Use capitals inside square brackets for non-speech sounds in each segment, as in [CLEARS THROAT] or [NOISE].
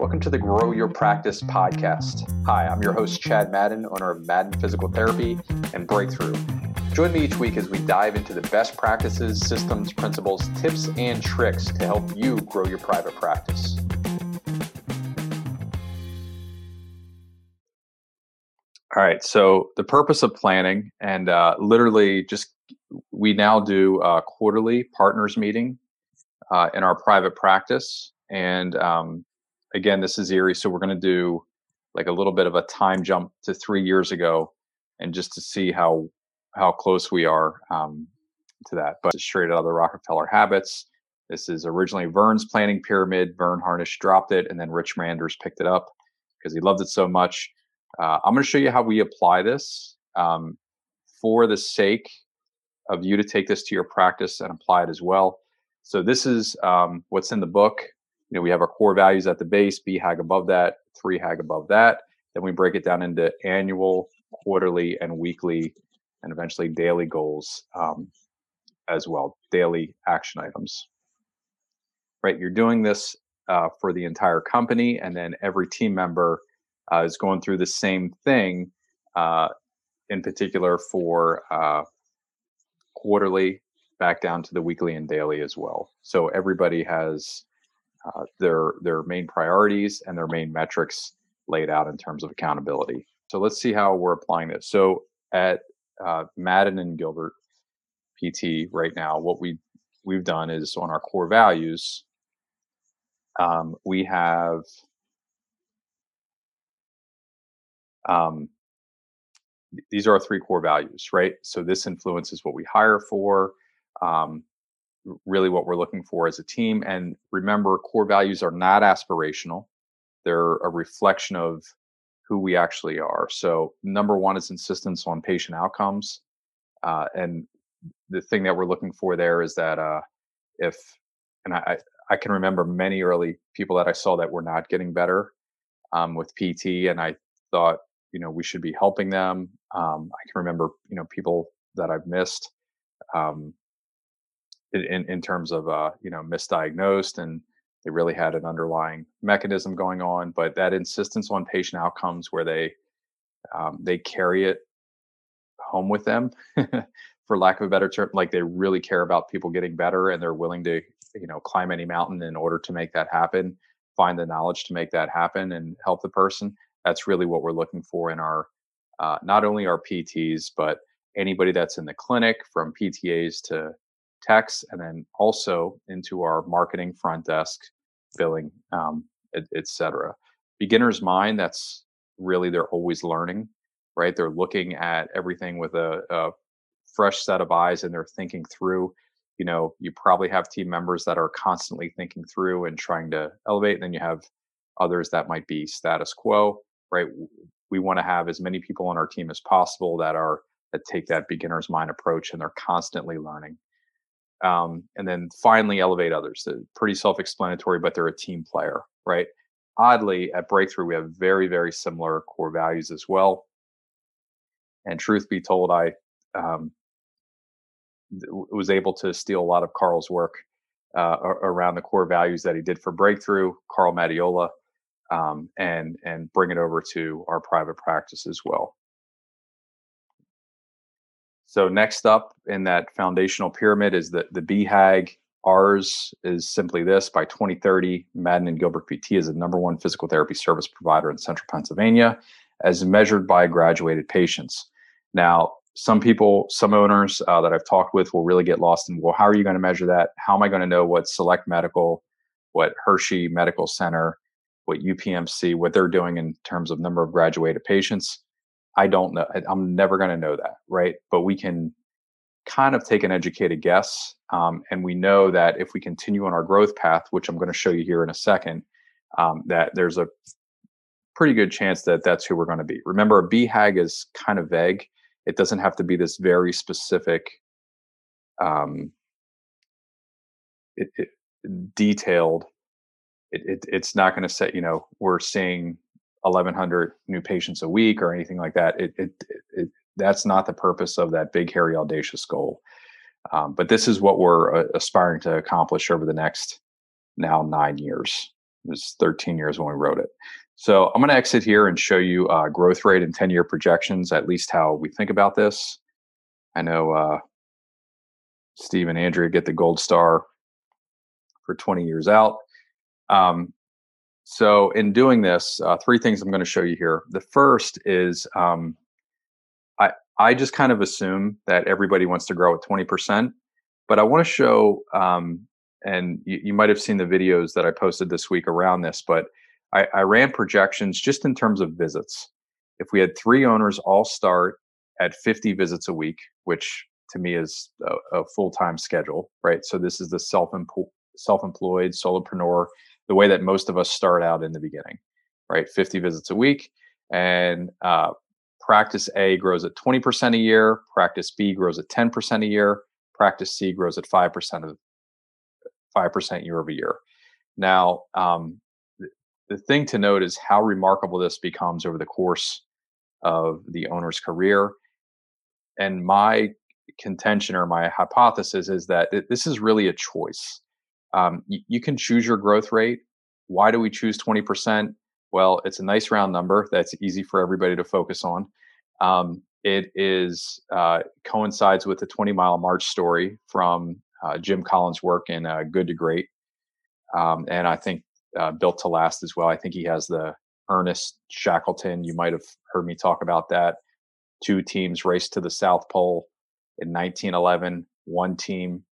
Welcome to the Grow Your Practice podcast. Hi, I'm your host, Chad Madden, owner of Madden Physical Therapy and Breakthrough. Join me each week as we dive into the best practices, systems, principles, tips, and tricks to help you grow your private practice. All right, so the purpose of planning and uh, literally just we now do a quarterly partners meeting uh, in our private practice. And um, again, this is Erie, so we're going to do like a little bit of a time jump to three years ago, and just to see how how close we are um, to that. But straight out of the Rockefeller Habits. This is originally Verne's planning pyramid. Verne Harnish dropped it, and then Rich Manders picked it up because he loved it so much. Uh, I'm going to show you how we apply this um, for the sake of you to take this to your practice and apply it as well. So this is um, what's in the book you know, we have our core values at the base, BHAG above that, 3HAG above that. Then we break it down into annual, quarterly, and weekly, and eventually daily goals um, as well, daily action items. Right, you're doing this uh, for the entire company, and then every team member uh, is going through the same thing. Uh, in particular, for uh, quarterly, back down to the weekly and daily as well. So everybody has uh, their their main priorities and their main metrics laid out in terms of accountability. So let's see how we're applying this. So at uh, Madden and Gilbert PT right now, what we we've done is on our core values, um, we have um, these are our three core values, right? So this influences what we hire for. Um, really what we're looking for as a team. And remember, core values are not aspirational, they're a reflection of who we actually are. So, number one is insistence on patient outcomes. Uh, and the thing that we're looking for there is that uh, if, and I, I can remember many early people that I saw that were not getting better um, with PT, and I thought, you know, we should be helping them. Um, I can remember, you know, people that I've missed um, in, in terms of uh, you know misdiagnosed and they really had an underlying mechanism going on but that insistence on patient outcomes where they um, they carry it home with them [LAUGHS] for lack of a better term like they really care about people getting better and they're willing to you know climb any mountain in order to make that happen find the knowledge to make that happen and help the person that's really what we're looking for in our uh, not only our pts but anybody that's in the clinic from ptas to techs, and then also into our marketing front desk, billing, um, etc. Beginner's mind, that's really they're always learning, right? They're looking at everything with a, a fresh set of eyes and they're thinking through. You know, you probably have team members that are constantly thinking through and trying to elevate. And then you have others that might be status quo, right? We want to have as many people on our team as possible that are that take that beginner's mind approach and they're constantly learning um, and then finally elevate others. They're pretty self-explanatory, but they're a team player, right? Oddly, at Breakthrough, we have very, very similar core values as well. And truth be told, I um, was able to steal a lot of Carl's work uh, around the core values that he did for Breakthrough, Carl Madiola, um, and and bring it over to our private practice as well. So next up in that foundational pyramid is the the BHAG. Ours is simply this: by 2030, Madden and Gilbert PT is the number one physical therapy service provider in Central Pennsylvania, as measured by graduated patients. Now, some people, some owners uh, that I've talked with, will really get lost in well, how are you going to measure that? How am I going to know what Select Medical, what Hershey Medical Center, what UPMC, what they're doing in terms of number of graduated patients? I don't know. I'm never going to know that, right? But we can kind of take an educated guess. Um, and we know that if we continue on our growth path, which I'm going to show you here in a second, um, that there's a pretty good chance that that's who we're going to be. Remember, a BHAG is kind of vague. It doesn't have to be this very specific, um, it, it, detailed. It, it, it's not going to say, you know, we're seeing 1100 new patients a week or anything like that it, it, it that's not the purpose of that big hairy audacious goal um, but this is what we're uh, aspiring to accomplish over the next now nine years It was 13 years when we wrote it. So I'm going to exit here and show you uh, growth rate and 10 year projections, at least how we think about this. I know uh, Steve and Andrea get the gold star for 20 years out. Um, so in doing this, uh, three things I'm going to show you here. The first is um, I I just kind of assume that everybody wants to grow at 20%, but I want to show um, and you, you, might have seen the videos that I posted this week around this, but I, I ran projections just in terms of visits. If we had three owners all start at 50 visits a week, which to me is a, a full-time schedule, right? So this is the self self-employed solopreneur, the way that most of us start out in the beginning, right? 50 visits a week, and uh, practice A grows at 20% a year, practice B grows at 10% a year, practice C grows at 5% of 5% year over year. Now, um, the, the thing to note is how remarkable this becomes over the course of the owner's career. And my contention or my hypothesis is that this is really a choice. Um, you, you can choose your growth rate. Why do we choose 20%? Well, it's a nice round number that's easy for everybody to focus on. Um, it is uh, coincides with the 20 mile march story from uh, Jim Collins' work in uh, Good to Great, um, and I think uh, Built to Last as well. I think he has the Ernest Shackleton. You might have heard me talk about that. Two teams raced to the South Pole in 1911. One team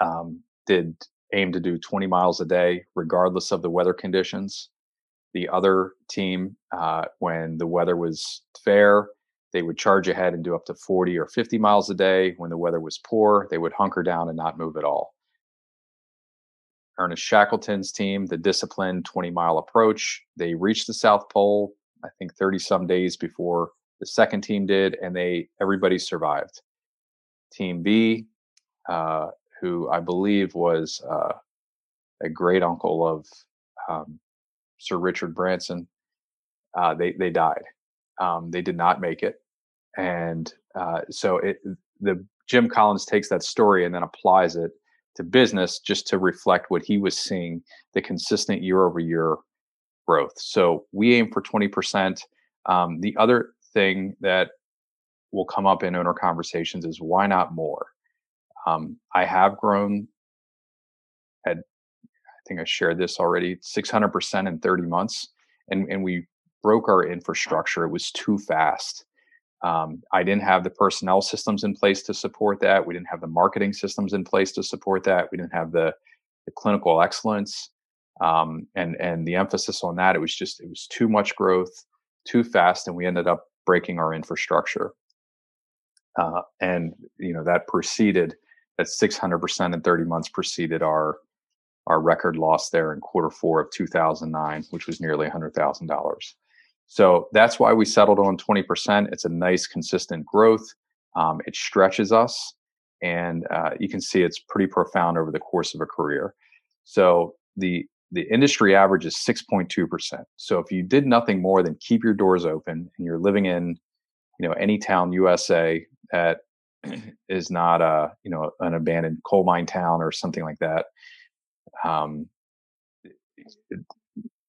um, did aim to do 20 miles a day, regardless of the weather conditions. The other team, uh, when the weather was fair, they would charge ahead and do up to 40 or 50 miles a day. When the weather was poor, they would hunker down and not move at all. Ernest Shackleton's team, the disciplined 20 mile approach, they reached the South Pole, I think 30 some days before the second team did, and they everybody survived. Team B, uh, who I believe was uh, a great uncle of um, Sir Richard Branson, uh, they they died. Um, they did not make it, and uh, so it, the Jim Collins takes that story and then applies it to business just to reflect what he was seeing the consistent year over year growth. So we aim for twenty percent. Um, the other thing that will come up in owner conversations is why not more? Um, I have grown at, I think I shared this already, 600% in 30 months. And, and we broke our infrastructure. It was too fast. Um, I didn't have the personnel systems in place to support that. We didn't have the marketing systems in place to support that. We didn't have the, the clinical excellence um, and and the emphasis on that. It was just it was too much growth, too fast, and we ended up breaking our infrastructure. Uh, and you know that preceded that 600% in 30 months preceded our our record loss there in quarter four of 2009, which was nearly $100,000. So that's why we settled on 20%. It's a nice, consistent growth. Um, it stretches us, and uh, you can see it's pretty profound over the course of a career. So the the industry average is 6.2%. So if you did nothing more than keep your doors open and you're living in, you know, any town USA that [CLEARS THROAT] is not a you know an abandoned coal mine town or something like that um, [CLEARS THROAT]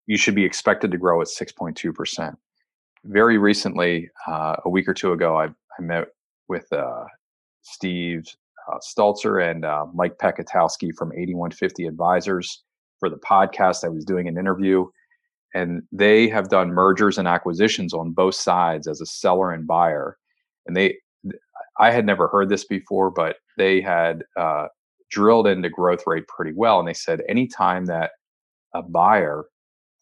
you should be expected to grow at 6.2% very recently uh, a week or two ago i, I met with uh, steve uh, stalzer and uh, mike pekatowski from 8150 advisors for the podcast. I was doing an interview and they have done mergers and acquisitions on both sides as a seller and buyer and they I had never heard this before, but they had uh, drilled into growth rate pretty well. And they said anytime that a buyer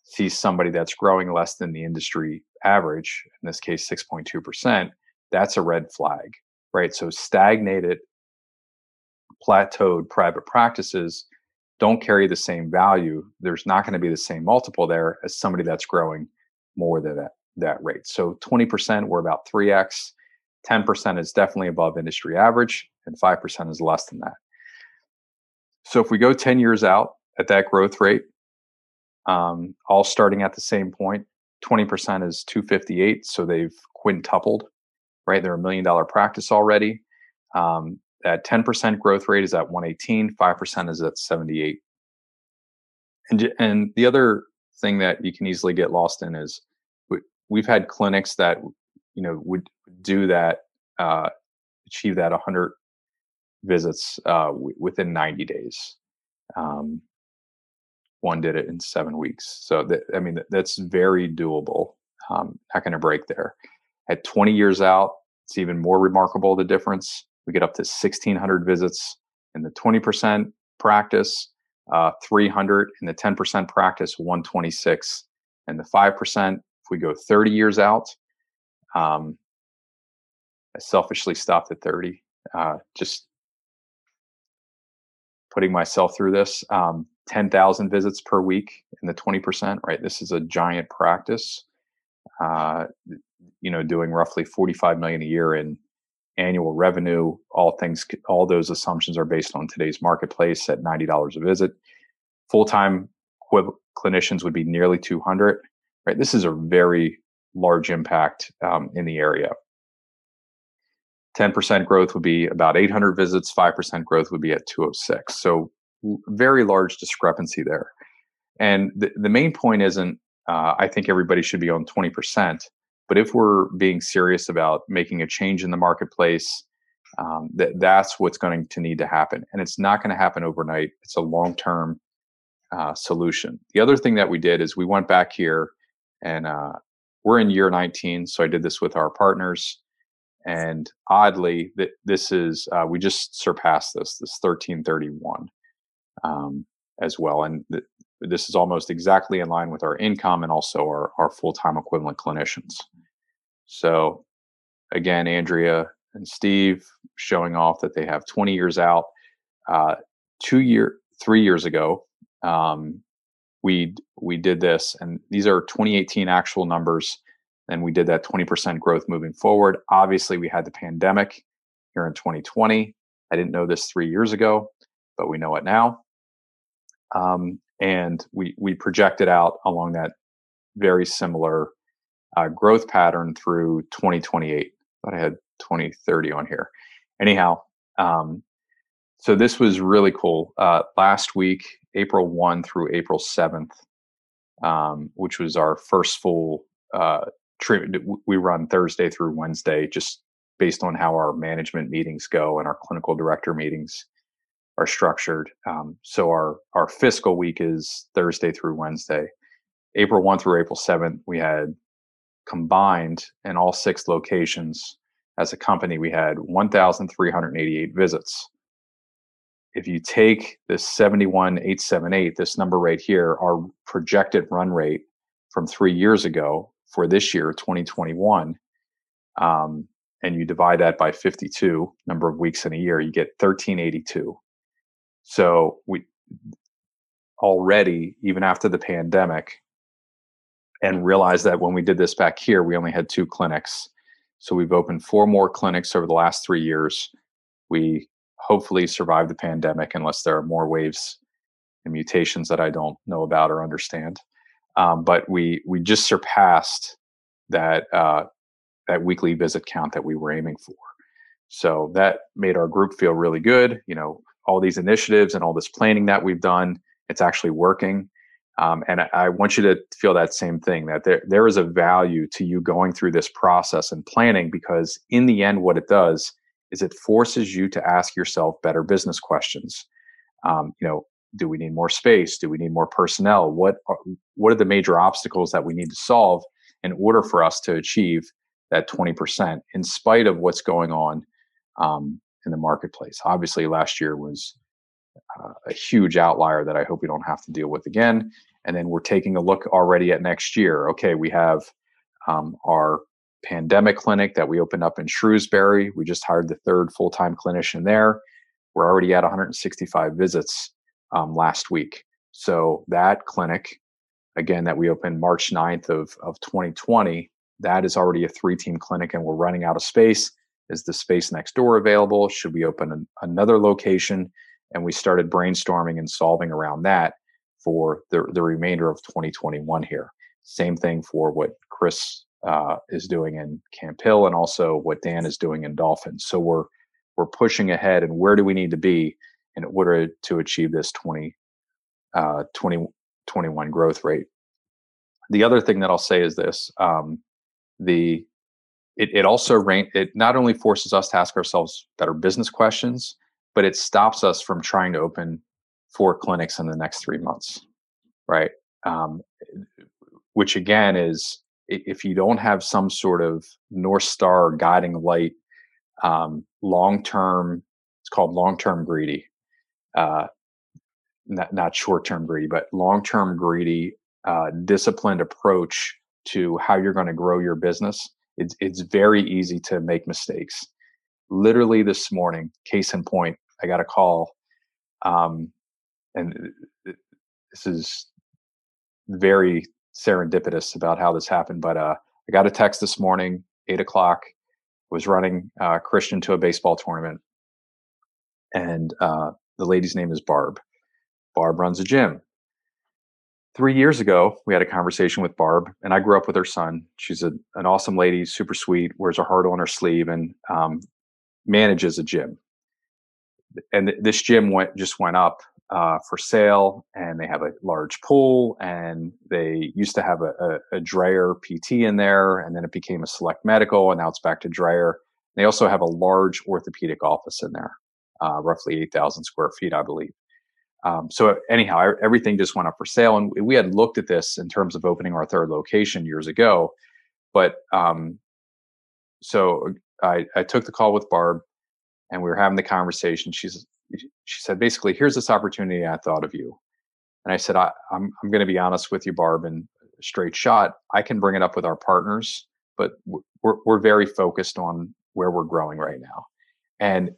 sees somebody that's growing less than the industry average, in this case, 6.2%, that's a red flag, right? So stagnated, plateaued private practices don't carry the same value. There's not going to be the same multiple there as somebody that's growing more than that, that rate. So 20%, we're about 3x 10% is definitely above industry average, and 5% is less than that. So if we go 10 years out at that growth rate, um, all starting at the same point, 20% is 258. So they've quintupled, right? They're a million dollar practice already. Um, that 10% growth rate is at 118, 5% is at 78. and and the other thing that you can easily get lost in is we, we've had clinics that you know would do that uh, achieve that 100 visits uh, w- within 90 days. Um, one did it in seven weeks. So that i mean that's very doable. Um, not going to break there. At 20 years out it's even more remarkable the difference. We get up to 1600 visits in the 20% practice uh, 300 in the 10% practice 126 and the 5% if we go 30 years out um, i selfishly stopped at 30 uh, just putting myself through this um, 10,000 visits per week in the 20%, right? This is a giant practice. Uh, you know, doing roughly 45 million a year in annual revenue. All things, all those assumptions are based on today's marketplace at $90 a visit. Full time clinicians would be nearly 200, right? This is a very large impact um, in the area. 10% growth would be about 800 visits, 5% growth would be at 206. So, very large discrepancy there. And the, the main point isn't, uh, I think everybody should be on 20%, but if we're being serious about making a change in the marketplace, um, that that's what's going to need to happen. And it's not going to happen overnight, it's a long term uh, solution. The other thing that we did is we went back here and uh, we're in year 19. So, I did this with our partners and oddly, that this is uh, we just surpassed this this 1331 um, as well, and th- this is almost exactly in line with our income and also our, our full time equivalent clinicians. So again, Andrea and Steve showing off that they have 20 years out. Uh, two year, three years ago, um, we we did this, and these are 2018 actual numbers and we did that 20% growth moving forward. Obviously, we had the pandemic here in 2020. I didn't know this three years ago, but we know it now. Um, and we we projected out along that very similar uh, growth pattern through 2028. But I had 2030 on here. Anyhow, um, so this was really cool. Uh, last week, April 1 through April 7th, um, which was our first full uh, treatment we run Thursday through Wednesday, just based on how our management meetings go and our clinical director meetings are structured. Um, so our our fiscal week is Thursday through Wednesday. April one through April seventh, we had combined in all six locations as a company, we had 1,388 visits. If you take this 71,878, this number right here, our projected run rate from three years ago for this year, 2021, um, and you divide that by 52 number of weeks in a year, you get 1382. So we already, even after the pandemic, and realized that when we did this back here, we only had two clinics. So we've opened four more clinics over the last three years. We hopefully survive the pandemic unless there are more waves and mutations that I don't know about or understand. Um, but we we just surpassed that uh, that weekly visit count that we were aiming for. So that made our group feel really good. You know, all these initiatives and all this planning that we've done, it's actually working. Um, and I, I, want you to feel that same thing that there there is a value to you going through this process and planning because in the end, what it does is it forces you to ask yourself better business questions. Um, you know, do we need more space? Do we need more personnel? What are, what are the major obstacles that we need to solve in order for us to achieve that 20% in spite of what's going on um, in the marketplace? Obviously last year was uh, a huge outlier that i hope we don't have to deal with again and then we're taking a look already at next year. Okay we have um, our pandemic clinic that we opened up in shrewsbury we just hired the third full-time clinician there we're already at 165 visits um, last week. So that clinic, again, that we opened March 9th of, of 2020, that is already a three team clinic and we're running out of space. Is the space next door available? Should we open an, another location? And we started brainstorming and solving around that for the, the remainder of 2021 here. Same thing for what Chris uh, is doing in Camp Hill and also what Dan is doing in Dolphins. So we're we're pushing ahead and where do we need to be in order to achieve this 20, uh, 20, 21 growth rate. The other thing that I'll say is this: um, the it, it also it not only forces us to ask ourselves better business questions, but it stops us from trying to open four clinics in the next three months, right? Um, which again is if you don't have some sort of north star guiding light, um, long term, it's called long term greedy, uh, not not short term greedy, but long term greedy, uh, disciplined approach to how you're going to grow your business. It's it's very easy to make mistakes. Literally this morning, case in point, I got a call, um, and this is very serendipitous about how this happened. But uh, I got a text this morning, eight o'clock. Was running uh, Christian to a baseball tournament, and uh, the lady's name is Barb. Barb runs a gym. Three years ago, we had a conversation with Barb, and I grew up with her son. She's a, an awesome lady, super sweet, wears her heart on her sleeve, and um, manages a gym. And th- this gym went just went up uh, for sale, and they have a large pool. And they used to have a, a, a PT in there, and then it became a Select Medical, and now it's back to Drayer. They also have a large orthopedic office in there, uh, roughly 8,000 square feet, I believe. Um, so anyhow, everything just went up for sale, and we had looked at this in terms of opening our third location years ago. But um, so I, I took the call with Barb, and we were having the conversation. She's she said basically, here's this opportunity. I thought of you, and I said, I, I'm I'm going to be honest with you, Barb, and straight shot. I can bring it up with our partners, but we're we're very focused on where we're growing right now. And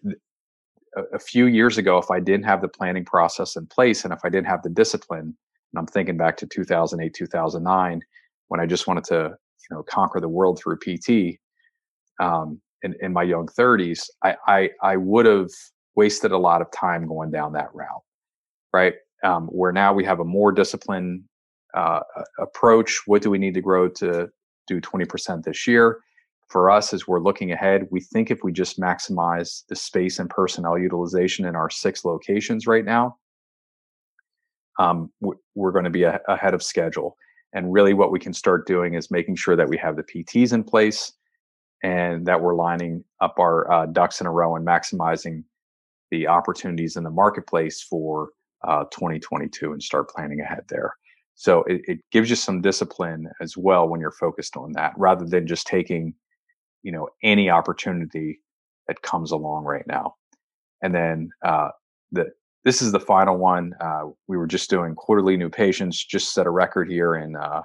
a, a few years ago, if I didn't have the planning process in place, and if I didn't have the discipline, and I'm thinking back to 2008, 2009, when I just wanted to you know conquer the world through PT. Um, in, in my young 30s, I, I, I would have wasted a lot of time going down that route, right? Um, where now we have a more disciplined uh, approach. What do we need to grow to do 20% this year? For us, as we're looking ahead, we think if we just maximize the space and personnel utilization in our six locations right now, um, we're going to be a- ahead of schedule. And really, what we can start doing is making sure that we have the PTs in place and that we're lining up our uh, ducks in a row and maximizing the opportunities in the marketplace for uh, 2022 and start planning ahead there. So it, it gives you some discipline as well when you're focused on that, rather than just taking, you know, any opportunity that comes along right now. And then uh, the this is the final one. Uh, we were just doing quarterly new patients, just set a record here in uh,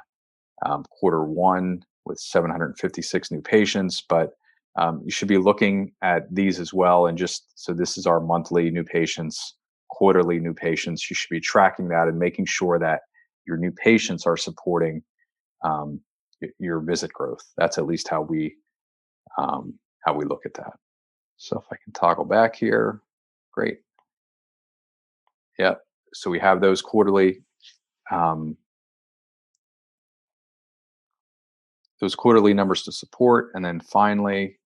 um, quarter one with 756 new patients, but um, you should be looking at these as well. And just so this is our monthly new patients, quarterly new patients. You should be tracking that and making sure that your new patients are supporting um, your visit growth. That's at least how we um, how we look at that. So if I can toggle back here, great. Yep. So we have those quarterly. Um, those quarterly numbers to support. And then finally,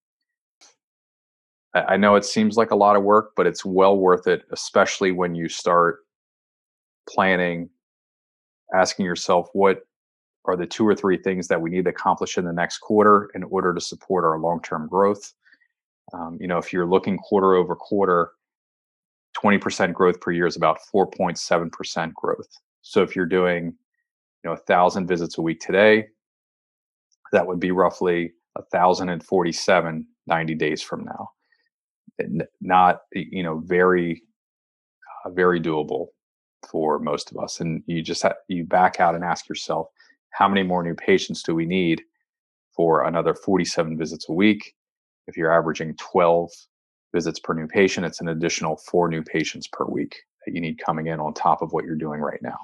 I know it seems like a lot of work, but it's well worth it, especially when you start planning, asking yourself what are the two or three things that we need to accomplish in the next quarter in order to support our long-term growth. Um, you know, if you're looking quarter over quarter, 20% growth per year is about 4.7% growth. So if you're doing, you know, a thousand visits a week today, that would be roughly a thousand and forty-seven 90 days from now not you know very uh, very doable for most of us and you just have, you back out and ask yourself how many more new patients do we need for another 47 visits a week? If you're averaging 12 visits per new patient it's an additional four new patients per week that you need coming in on top of what you're doing right now.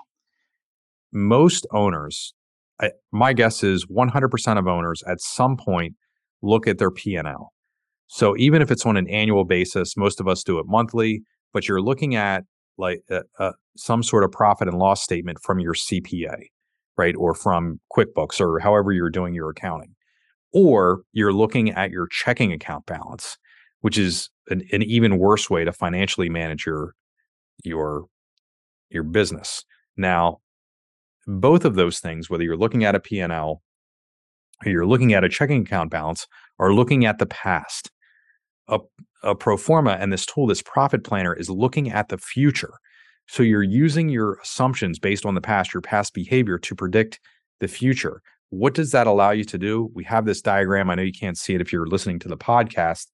Most owners I, my guess is 100% of owners at some point look at their p&l so even if it's on an annual basis, most of us do it monthly, but you're looking at like uh, uh, some sort of profit and loss statement from your CPA, right? Or from QuickBooks or however you're doing your accounting. Or you're looking at your checking account balance, which is an, an even worse way to financially manage your your your business. Now, both of those things, whether you're looking at a P&L or you're looking at a checking account balance are looking at the past, a, a pro forma and this tool, this profit planner, is looking at the future. So you're using your assumptions based on the past, your past behavior to predict the future. What does that allow you to do? We have this diagram. I know you can't see it if you're listening to the podcast,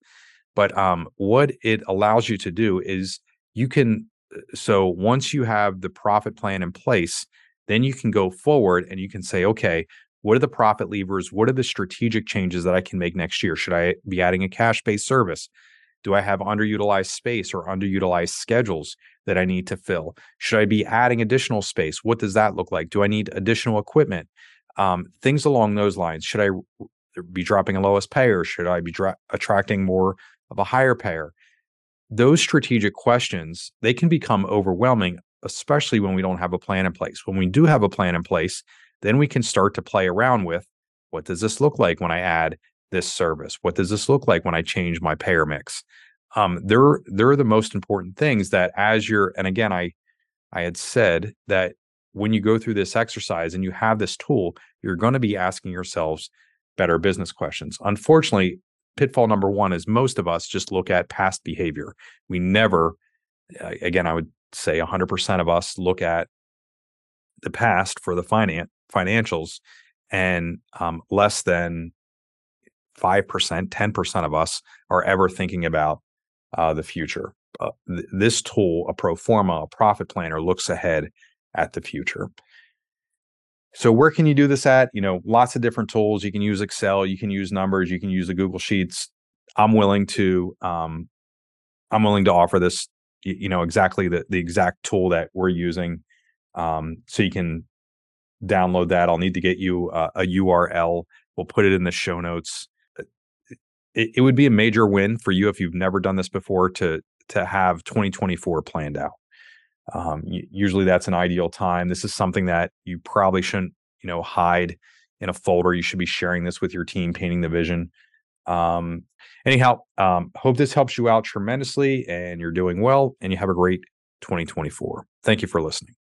but um, what it allows you to do is you can. Uh, so once you have the profit plan in place, then you can go forward and you can say, okay, what are the profit levers? What are the strategic changes that I can make next year? Should I be adding a cash based service? Do I have underutilized space or underutilized schedules that I need to fill? Should I be adding additional space? What does that look like? Do I need additional equipment? Um, things along those lines. Should I be dropping a lowest payer? Should I be dra- attracting more of a higher payer? Those strategic questions, they can become overwhelming, especially when we don't have a plan in place. When we do have a plan in place, then we can start to play around with what does this look like when I add this service? What does this look like when I change my payer mix? Um, they're they're the most important things that as you're and again I I had said that when you go through this exercise and you have this tool, you're going to be asking yourselves better business questions. Unfortunately, pitfall number one is most of us just look at past behavior. We never, again, I would say 100% of us look at the past for the finance financials, and um, less than 5%, 10% of us are ever thinking about uh, the future. Uh, th- this tool, a pro forma, a profit planner, looks ahead at the future. So where can you do this at? You know, lots of different tools. You can use Excel, you can use numbers, you can use the Google Sheets. I'm willing to um, I'm willing to offer this, you, know, exactly the the exact tool that we're using. Um, so you can download that. I'll need to get you uh, a URL. We'll put it in the show notes it, it would be a major win for you if you've never done this before to to have 2024 planned out. Um, usually that's an ideal time. This is something that you probably shouldn't, you know, hide in a folder. You should be sharing this with your team, painting the vision. Um, anyhow, um, hope this helps you out tremendously and you're doing well and you have a great 2024. Thank you for listening.